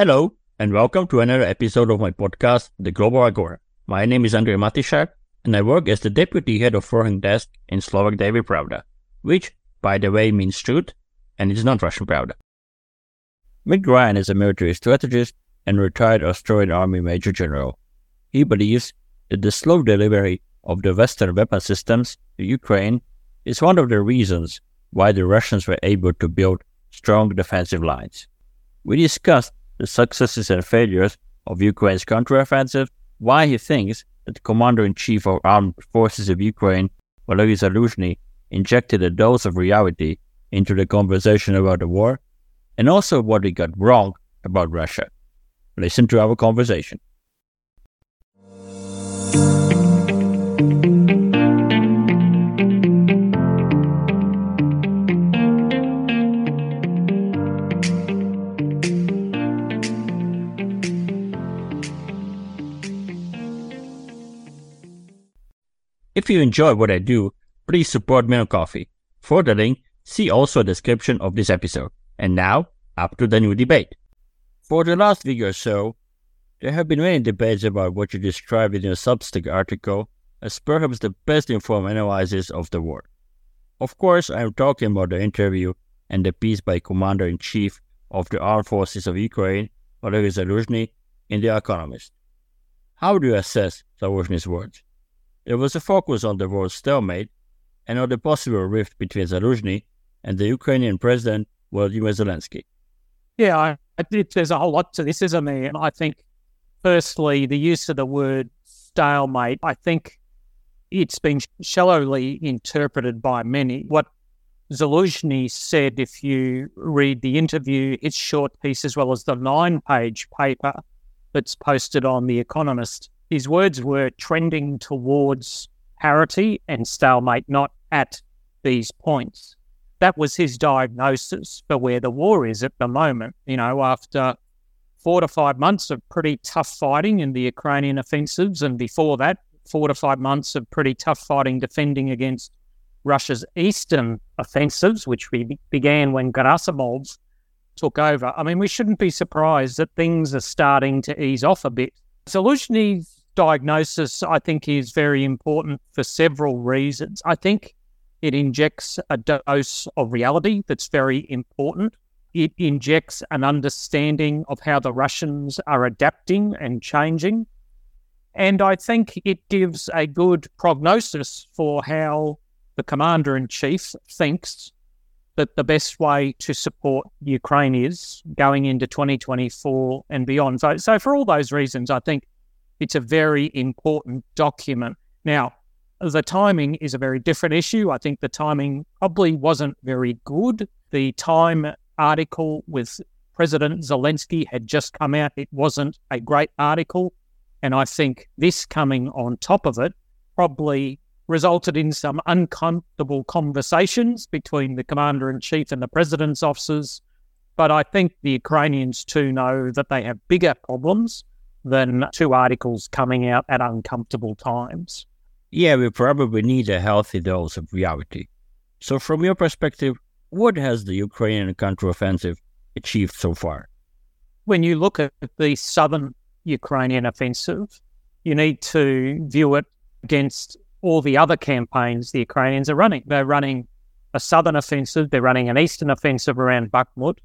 Hello, and welcome to another episode of my podcast, The Global Agora. My name is Andrej Matišak, and I work as the deputy head of foreign desk in Slovak Daily Pravda, which, by the way, means truth, and it's not Russian Pravda. Mick Ryan is a military strategist and retired Australian Army Major General. He believes that the slow delivery of the Western weapon systems to Ukraine is one of the reasons why the Russians were able to build strong defensive lines. We discussed the successes and failures of Ukraine's counteroffensive, why he thinks that the commander in chief of armed forces of Ukraine, Valery Zaluzhny, injected a dose of reality into the conversation about the war, and also what he got wrong about Russia. Listen to our conversation. If you enjoy what I do, please support me on Ko-fi. For the link, see also a description of this episode. And now, up to the new debate. For the last week or so, there have been many debates about what you described in your Substack article as perhaps the best informed analysis of the war. Of course, I am talking about the interview and the piece by Commander in Chief of the Armed Forces of Ukraine, Valery Zaluzhny, in The Economist. How do you assess Zaluzhny's words? There was a focus on the world stalemate and on the possible rift between Zaluzhny and the Ukrainian president Volodymyr Zelensky. Yeah, I, I think there's a whole lot to this, isn't there? And I think, firstly, the use of the word stalemate, I think it's been shallowly interpreted by many. What Zaluzhny said, if you read the interview, his short piece, as well as the nine page paper that's posted on The Economist, his words were trending towards parity and stalemate, not at these points. That was his diagnosis for where the war is at the moment. You know, after four to five months of pretty tough fighting in the Ukrainian offensives, and before that, four to five months of pretty tough fighting defending against Russia's eastern offensives, which we began when Gerasimov took over. I mean, we shouldn't be surprised that things are starting to ease off a bit. Zelensky's diagnosis, I think, is very important for several reasons. I think it injects a dose of reality that's very important. It injects an understanding of how the Russians are adapting and changing. And I think it gives a good prognosis for how the commander in chief thinks that the best way to support Ukraine is going into 2024 and beyond. So, so for all those reasons, I think it's a very important document. Now, the timing is a very different issue. I think the timing probably wasn't very good. The Time article with President Zelensky had just come out. It wasn't a great article. And I think this coming on top of it probably resulted in some uncomfortable conversations between the commander in chief and the president's officers. But I think the Ukrainians too know that they have bigger problems than two articles coming out at uncomfortable times. Yeah, we probably need a healthy dose of reality. So, from your perspective, what has the Ukrainian counteroffensive achieved so far? When you look at the southern Ukrainian offensive, you need to view it against all the other campaigns the Ukrainians are running. They're running a southern offensive, they're running an eastern offensive around Bakhmut,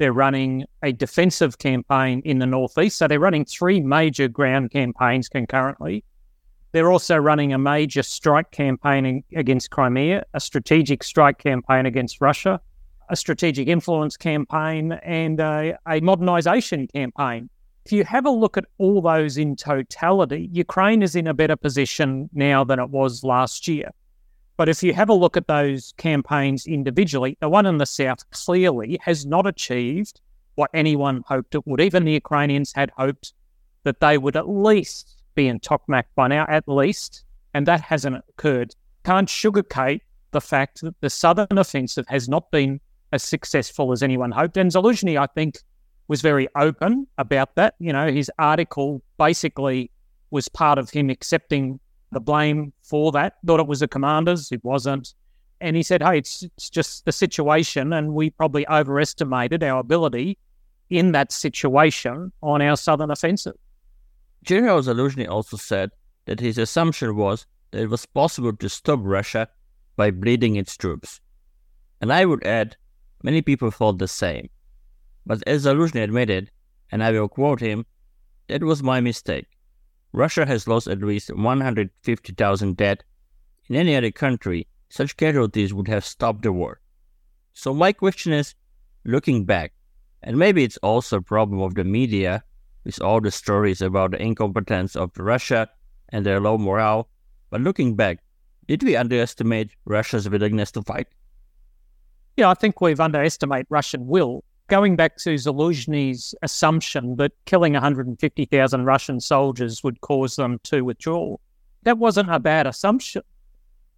they're running a defensive campaign in the northeast. So they're running three major ground campaigns concurrently. They're also running a major strike campaign against Crimea, a strategic strike campaign against Russia, a strategic influence campaign, and a, a modernization campaign. If you have a look at all those in totality, Ukraine is in a better position now than it was last year. But if you have a look at those campaigns individually, the one in the south clearly has not achieved what anyone hoped it would. Even the Ukrainians had hoped that they would at least be in Tokmak by now, at least, and that hasn't occurred. Can't sugarcoat the fact that the southern offensive has not been as successful as anyone hoped. And Zaluzhny, I think, was very open about that. You know, his article basically was part of him accepting the blame for that. Thought it was the commanders, it wasn't. And he said, hey, it's, it's just the situation, and we probably overestimated our ability in that situation on our southern offensive. General Zaluzhny also said that his assumption was that it was possible to stop Russia by bleeding its troops. And I would add, many people thought the same. But as Zaluzhny admitted, and I will quote him, that was my mistake. Russia has lost at least 150,000 dead. In any other country, such casualties would have stopped the war. So my question is, looking back, and maybe it's also a problem of the media with all the stories about the incompetence of Russia and their low morale, but looking back, did we underestimate Russia's willingness to fight? Yeah, I think we've underestimated Russian will. Going back to Zaluzhny's assumption that killing 150,000 Russian soldiers would cause them to withdraw, that wasn't a bad assumption.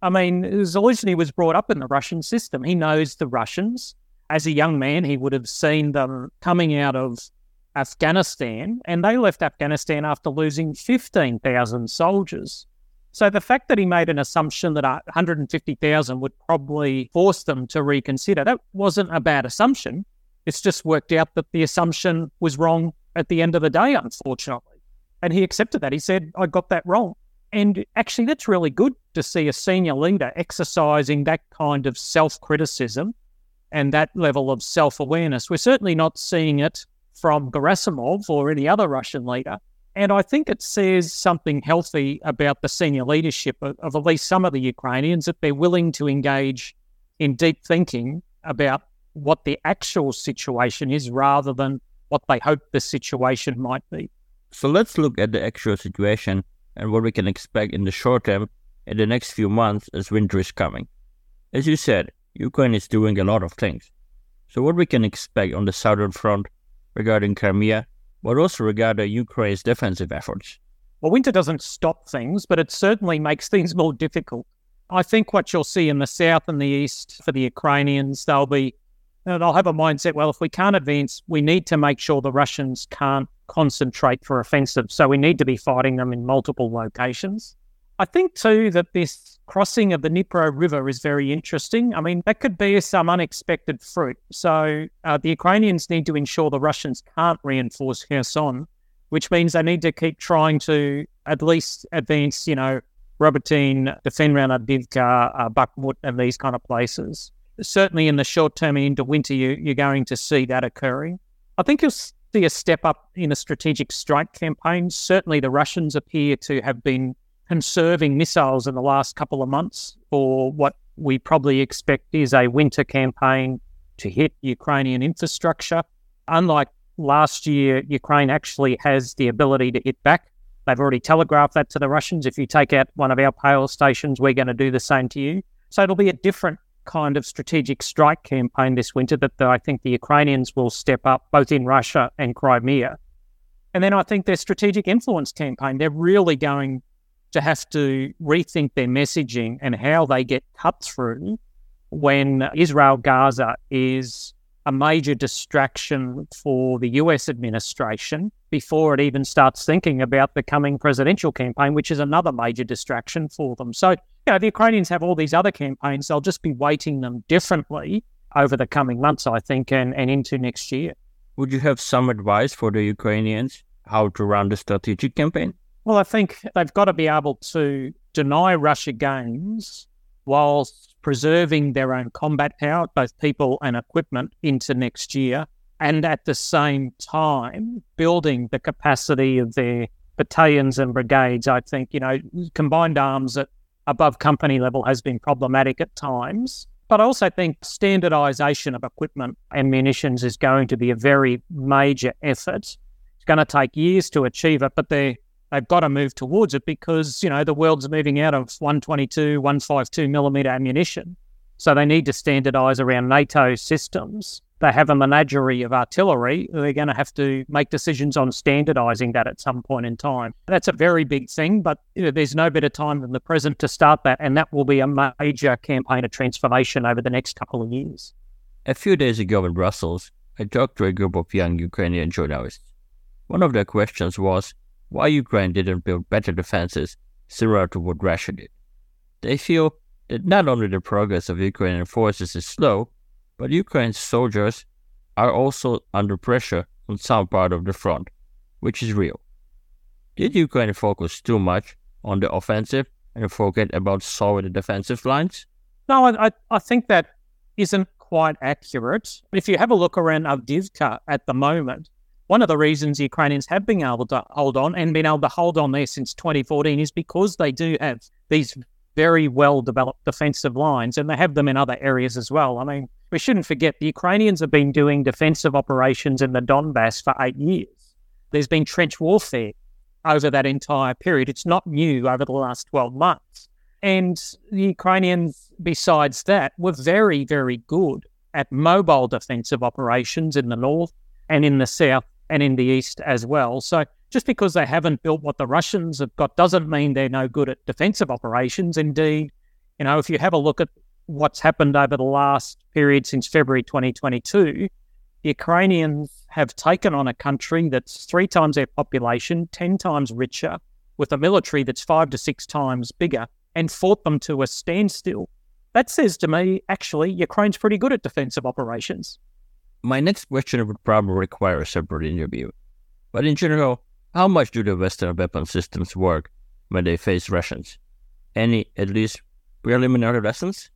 I mean, Zaluzhny was brought up in the Russian system. He knows the Russians. As a young man, he would have seen them coming out of Afghanistan, and they left Afghanistan after losing 15,000 soldiers. So the fact that he made an assumption that 150,000 would probably force them to reconsider, that wasn't a bad assumption. It's just worked out that the assumption was wrong at the end of the day, unfortunately. And he accepted that. He said, I got that wrong. And actually, that's really good to see a senior leader exercising that kind of self criticism and that level of self awareness. We're certainly not seeing it from Gerasimov or any other Russian leader. And I think it says something healthy about the senior leadership of, of, at least some of the Ukrainians that they're willing to engage in deep thinking about what the actual situation is rather than what they hope the situation might be. So let's look at the actual situation and what we can expect in the short term in the next few months as winter is coming. As you said, Ukraine is doing a lot of things. So what we can expect on the southern front regarding Crimea, but also regarding Ukraine's defensive efforts. Well, winter doesn't stop things, but it certainly makes things more difficult. I think what you'll see in the south and the east for the Ukrainians, they'll be they'll have a mindset, well, if we can't advance, we need to make sure the Russians can't concentrate for offensive. So we need to be fighting them in multiple locations. I think too that this crossing of the Dnipro River is very interesting. I mean, that could be some unexpected fruit. So uh, the Ukrainians need to ensure the Russians can't reinforce Kherson, which means they need to keep trying to at least advance, you know, Robotyne, defend around Avdiivka, uh, Bakhmut, and these kind of places. Certainly in the short term into winter, you, you're going to see that occurring. I think you'll see a step up in a strategic strike campaign. Certainly, the Russians appear to have been conserving missiles in the last couple of months for what we probably expect is a winter campaign to hit Ukrainian infrastructure. Unlike last year, Ukraine actually has the ability to hit back. They've already telegraphed that to the Russians. If you take out one of our power stations, we're going to do the same to you. So it'll be a different kind of strategic strike campaign this winter that the, I think the Ukrainians will step up both in Russia and Crimea. And then I think their strategic influence campaign, they're really going to have to rethink their messaging and how they get cut through when Israel Gaza is a major distraction for the US administration before it even starts thinking about the coming presidential campaign, which is another major distraction for them. So, you know, the Ukrainians have all these other campaigns. They'll just be weighting them differently over the coming months, I think, and, and into next year. Would you have some advice for the Ukrainians how to run the strategic campaign? Well, I think they've got to be able to deny Russia gains whilst preserving their own combat power, both people and equipment, into next year, and at the same time building the capacity of their battalions and brigades. I think, you know, combined arms at above company level has been problematic at times. But I also think standardization of equipment and munitions is going to be a very major effort. It's going to take years to achieve it, but they're they've got to move towards it because, you know, the world's moving out of 122, 152 millimeter ammunition. So they need to standardize around NATO systems. They have a menagerie of artillery. They're going to have to make decisions on standardizing that at some point in time. That's a very big thing, but you know, there's no better time than the present to start that. And that will be a major campaign of transformation over the next couple of years. A few days ago in Brussels, I talked to a group of young Ukrainian journalists. One of their questions was why Ukraine didn't build better defenses similar to what Russia did. They feel that not only the progress of Ukrainian forces is slow, but Ukraine's soldiers are also under pressure on some part of the front, which is real. Did Ukraine focus too much on the offensive and forget about solid defensive lines? No, I, I think that isn't quite accurate. If you have a look around Avdiivka at the moment, one of the reasons Ukrainians have been able to hold on and been able to hold on there since 2014 is because they do have these very well developed defensive lines and they have them in other areas as well. I mean, we shouldn't forget the Ukrainians have been doing defensive operations in the Donbass for eight years. There's been trench warfare over that entire period. It's not new over the last 12 months. And the Ukrainians, besides that, were very, very good at mobile defensive operations in the north and in the south and in the east as well. So just because they haven't built what the Russians have got doesn't mean they're no good at defensive operations. Indeed, you know, if you have a look at what's happened over the last period since February 2022, the Ukrainians have taken on a country that's three times their population, 10 times richer, with a military that's five to six times bigger, and fought them to a standstill. That says to me, actually, Ukraine's pretty good at defensive operations. My next question would probably require a separate interview. But in general, how much do the Western weapon systems work when they face Russians? Any, at least, preliminary lessons?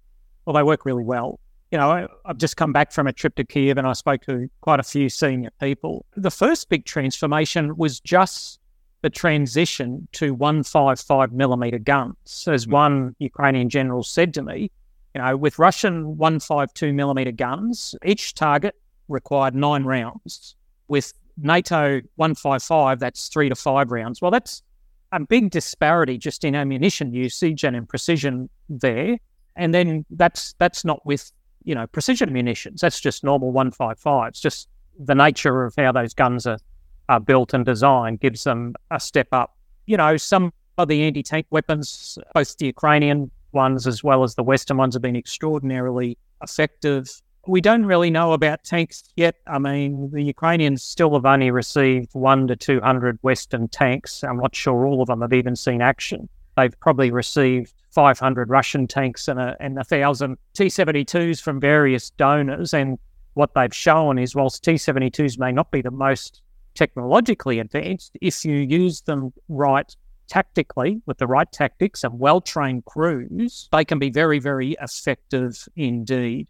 Well, they work really well. You know, I, have just come back from a trip to Kiev and I spoke to quite a few senior people. The first big transformation was just the transition to 155 millimeter guns. As hmm. one Ukrainian general said to me, you know, with Russian 152 millimeter guns, each target required nine rounds. With NATO 155, that's three to five rounds. Well, that's a big disparity just in ammunition usage and in precision there. And then that's that's not with you know precision munitions. That's just normal 155s. Just the nature of how those guns are, are built and designed gives them a step up. You know, some of the anti-tank weapons, both the Ukrainian ones as well as the Western ones, have been extraordinarily effective we don't really know about tanks yet. I mean, the Ukrainians still have only received one to 200 Western tanks. I'm not sure all of them have even seen action. They've probably received 500 Russian tanks and a, and a 1,000 T 72s from various donors. And what they've shown is, whilst T 72s may not be the most technologically advanced, if you use them right tactically with the right tactics and well trained crews, they can be very, very effective indeed.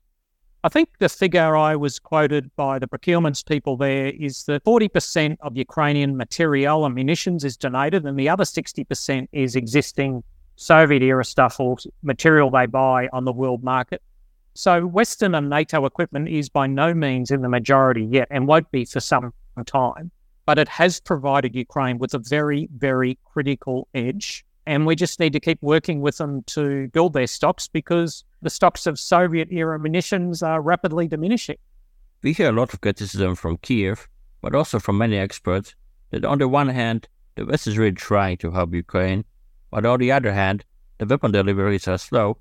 I think the figure I was quoted by the procurements people there is that 40% of Ukrainian material and munitions is donated, and the other 60% is existing Soviet era stuff or material they buy on the world market. So, Western and NATO equipment is by no means in the majority yet and won't be for some time, but it has provided Ukraine with a very, very critical edge and we just need to keep working with them to build their stocks because the stocks of Soviet era munitions are rapidly diminishing. We hear a lot of criticism from Kiev, but also from many experts, that on the one hand, the West is really trying to help Ukraine, but on the other hand, the weapon deliveries are slow,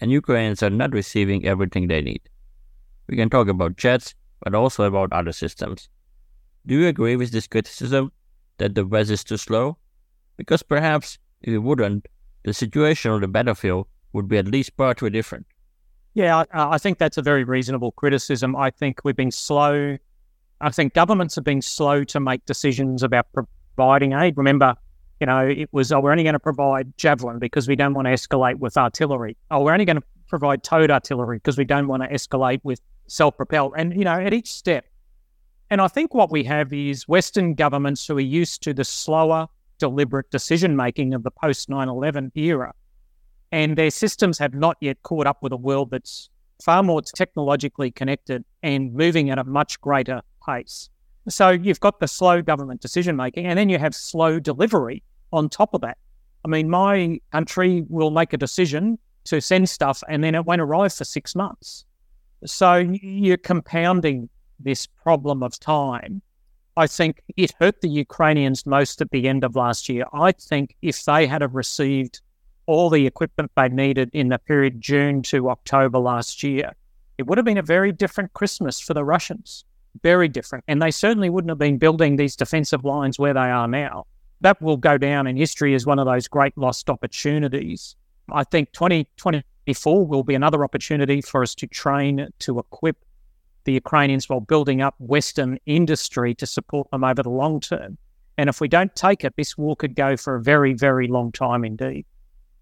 and Ukrainians are not receiving everything they need. We can talk about jets, but also about other systems. Do you agree with this criticism that the West is too slow? Because perhaps if it wouldn't, the situation on the battlefield would be at least partly different. Yeah, I, I think that's a very reasonable criticism. I think we've been slow. I think governments have been slow to make decisions about providing aid. Remember, you know, it was, oh, we're only going to provide javelin because we don't want to escalate with artillery. Oh, we're only going to provide towed artillery because we don't want to escalate with self propelled. And, you know, at each step. And I think what we have is Western governments who are used to the slower, deliberate decision making of the post 9 11 era. And their systems have not yet caught up with a world that's far more technologically connected and moving at a much greater pace. So you've got the slow government decision making, and then you have slow delivery on top of that. I mean, my country will make a decision to send stuff, and then it won't arrive for six months. So you're compounding this problem of time I think it hurt the Ukrainians most at the end of last year. I think if they had have received all the equipment they needed in the period June to October last year, it would have been a very different Christmas for the Russians. Very different. And they certainly wouldn't have been building these defensive lines where they are now. That will go down in history as one of those great lost opportunities. I think 2024 will be another opportunity for us to train, to equip the Ukrainians while building up Western industry to support them over the long term. And if we don't take it, this war could go for a very, very long time indeed.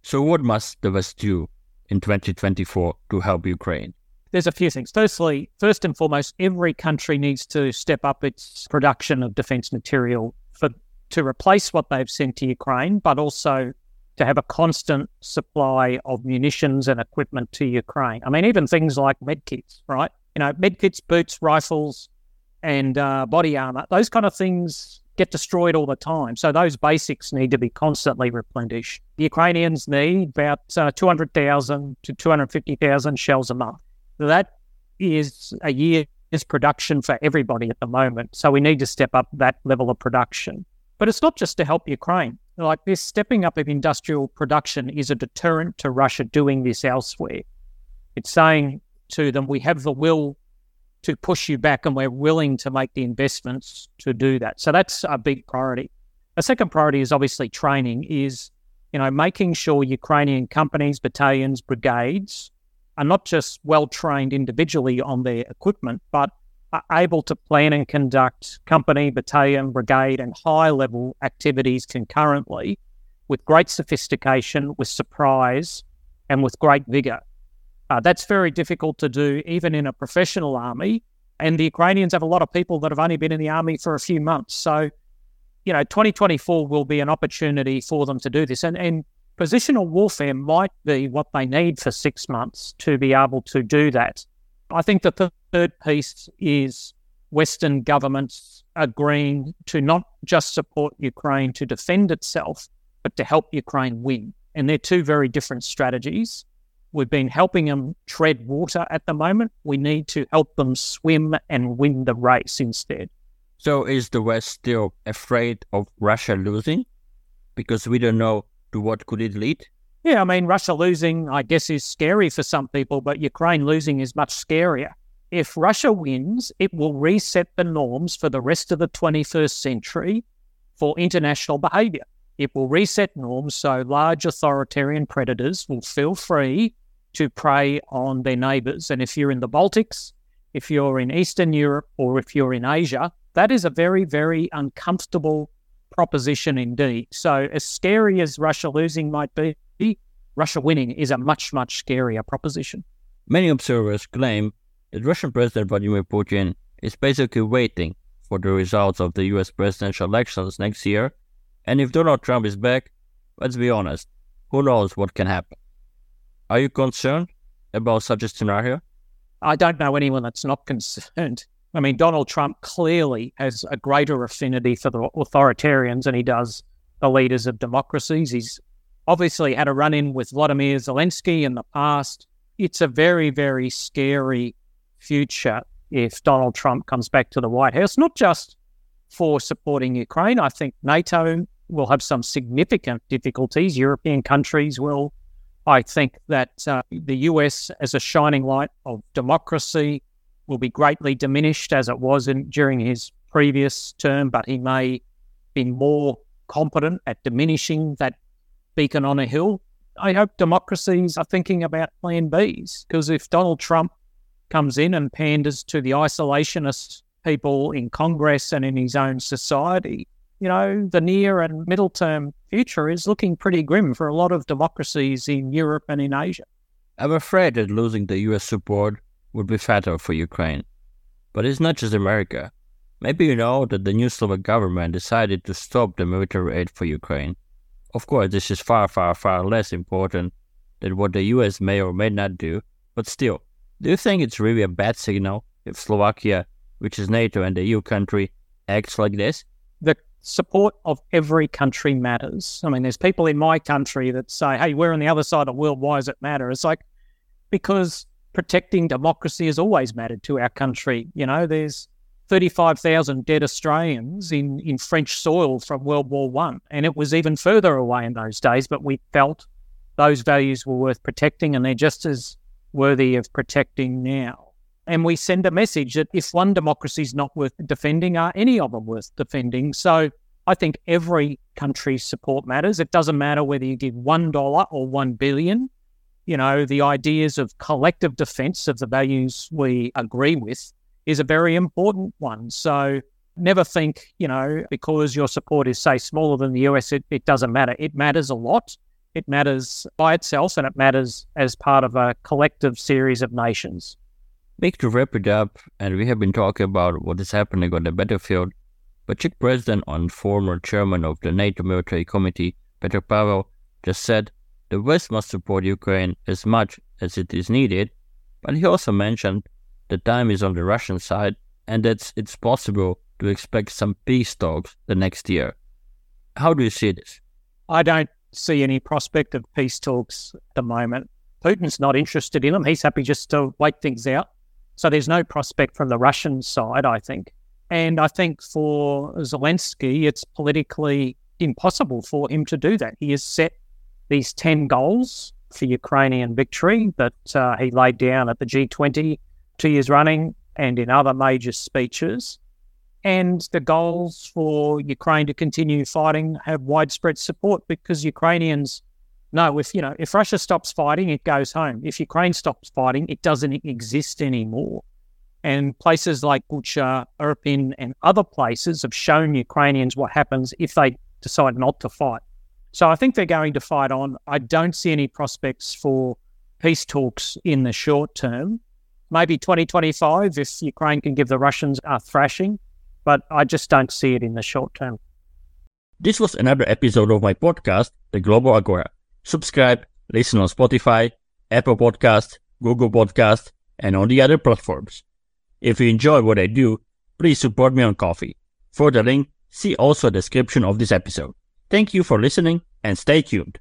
So, what must the West do in 2024 to help Ukraine? There's a few things. Firstly, first and foremost, every country needs to step up its production of defense material for to replace what they've sent to Ukraine, but also to have a constant supply of munitions and equipment to Ukraine. I mean, even things like medkits, right? You know, medkits, boots, rifles, and uh, body armor, those kind of things get destroyed all the time. So those basics need to be constantly replenished. The Ukrainians need about uh, 200,000 to 250,000 shells a month. That is a year's production for everybody at the moment. So we need to step up that level of production. But it's not just to help Ukraine. Like this stepping up of industrial production is a deterrent to Russia doing this elsewhere. It's saying to them, we have the will to push you back and we're willing to make the investments to do that. So that's a big priority. A second priority is obviously training is, you know, making sure Ukrainian companies, battalions, brigades are not just well trained individually on their equipment, but are able to plan and conduct company, battalion, brigade, and high level activities concurrently with great sophistication, with surprise, and with great vigor. Uh, that's very difficult to do even in a professional army. And the Ukrainians have a lot of people that have only been in the army for a few months. So, you know, 2024 will be an opportunity for them to do this. And, and positional warfare might be what they need for six months to be able to do that. I think the th- third piece is Western governments agreeing to not just support Ukraine to defend itself, but to help Ukraine win. And they're two very different strategies. We've been helping them tread water at the moment. We need to help them swim and win the race instead. So, is the West still afraid of Russia losing? Because we don't know to what could it lead? Yeah, I mean, Russia losing, I guess, is scary for some people, but Ukraine losing is much scarier. If Russia wins, it will reset the norms for the rest of the 21st century for international behavior. It will reset norms so large authoritarian predators will feel free to prey on their neighbors. And if you're in the Baltics, if you're in Eastern Europe, or if you're in Asia, that is a very, very uncomfortable proposition indeed. So, as scary as Russia losing might be, Russia winning is a much, much scarier proposition. Many observers claim that Russian President Vladimir Putin is basically waiting for the results of the US presidential elections next year. And if Donald Trump is back, let's be honest, who knows what can happen? Are you concerned about such a scenario? I don't know anyone that's not concerned. I mean, Donald Trump clearly has a greater affinity for the authoritarians than he does the leaders of democracies. He's obviously had a run in with Vladimir Zelensky in the past. It's a very, very scary future if Donald Trump comes back to the White House, not just for supporting Ukraine. I think NATO will have some significant difficulties. European countries will. I think that uh, the US, as a shining light of democracy, will be greatly diminished as it was in, during his previous term, but he may be more competent at diminishing that beacon on a hill. I hope democracies are thinking about plan Bs because if Donald Trump comes in and panders to the isolationist people in Congress and in his own society, you know, the near and middle term future is looking pretty grim for a lot of democracies in Europe and in Asia. I'm afraid that losing the US support would be fatal for Ukraine. But it's not just America. Maybe you know that the new Slovak government decided to stop the military aid for Ukraine. Of course, this is far, far, far less important than what the US may or may not do, but still, do you think it's really a bad signal if Slovakia, which is NATO and the EU country, acts like this? The support of every country matters. I mean, there's people in my country that say, hey, we're on the other side of the world. Why does it matter? It's like, because protecting democracy has always mattered to our country. You know, there's 35,000 dead Australians in, in French soil from World War One, and it was even further away in those days. But we felt those values were worth protecting, and they're just as worthy of protecting now. And we send a message that if one democracy is not worth defending, are any of them worth defending? So I think every country's support matters. It doesn't matter whether you give one dollar or one billion. You know, the ideas of collective defense of the values we agree with is a very important one. So never think, you know, because your support is, say, smaller than the US, it, it doesn't matter. It matters a lot. It matters by itself and it matters as part of a collective series of nations. Mick to wrap it up, and we have been talking about what is happening on the battlefield, but Czech President and former chairman of the NATO Military Committee, Petr Pavel, just said the West must support Ukraine as much as it is needed, but he also mentioned the time is on the Russian side and that it's possible to expect some peace talks the next year. How do you see this? I don't see any prospect of peace talks at the moment. Putin's not interested in them. He's happy just to wait things out. So there's no prospect from the Russian side, I think. And I think for Zelensky, it's politically impossible for him to do that. He has set these 10 goals for Ukrainian victory that uh, he laid down at the G20 two years running and in other major speeches. And the goals for Ukraine to continue fighting have widespread support because Ukrainians know if you know if Russia stops fighting, it goes home. If Ukraine stops fighting, it doesn't exist anymore. And places like Bucha, Irpin, and other places have shown Ukrainians what happens if they decide not to fight. So I think they're going to fight on. I don't see any prospects for peace talks in the short term. Maybe 2025 if Ukraine can give the Russians a thrashing but I just don't see it in the short term. This was another episode of my podcast, The Global Agora. Subscribe, listen on Spotify, Apple Podcast, Google Podcast, and on the other platforms. If you enjoy what I do, please support me on Ko-fi. For the link, see also a description of this episode. Thank you for listening and stay tuned.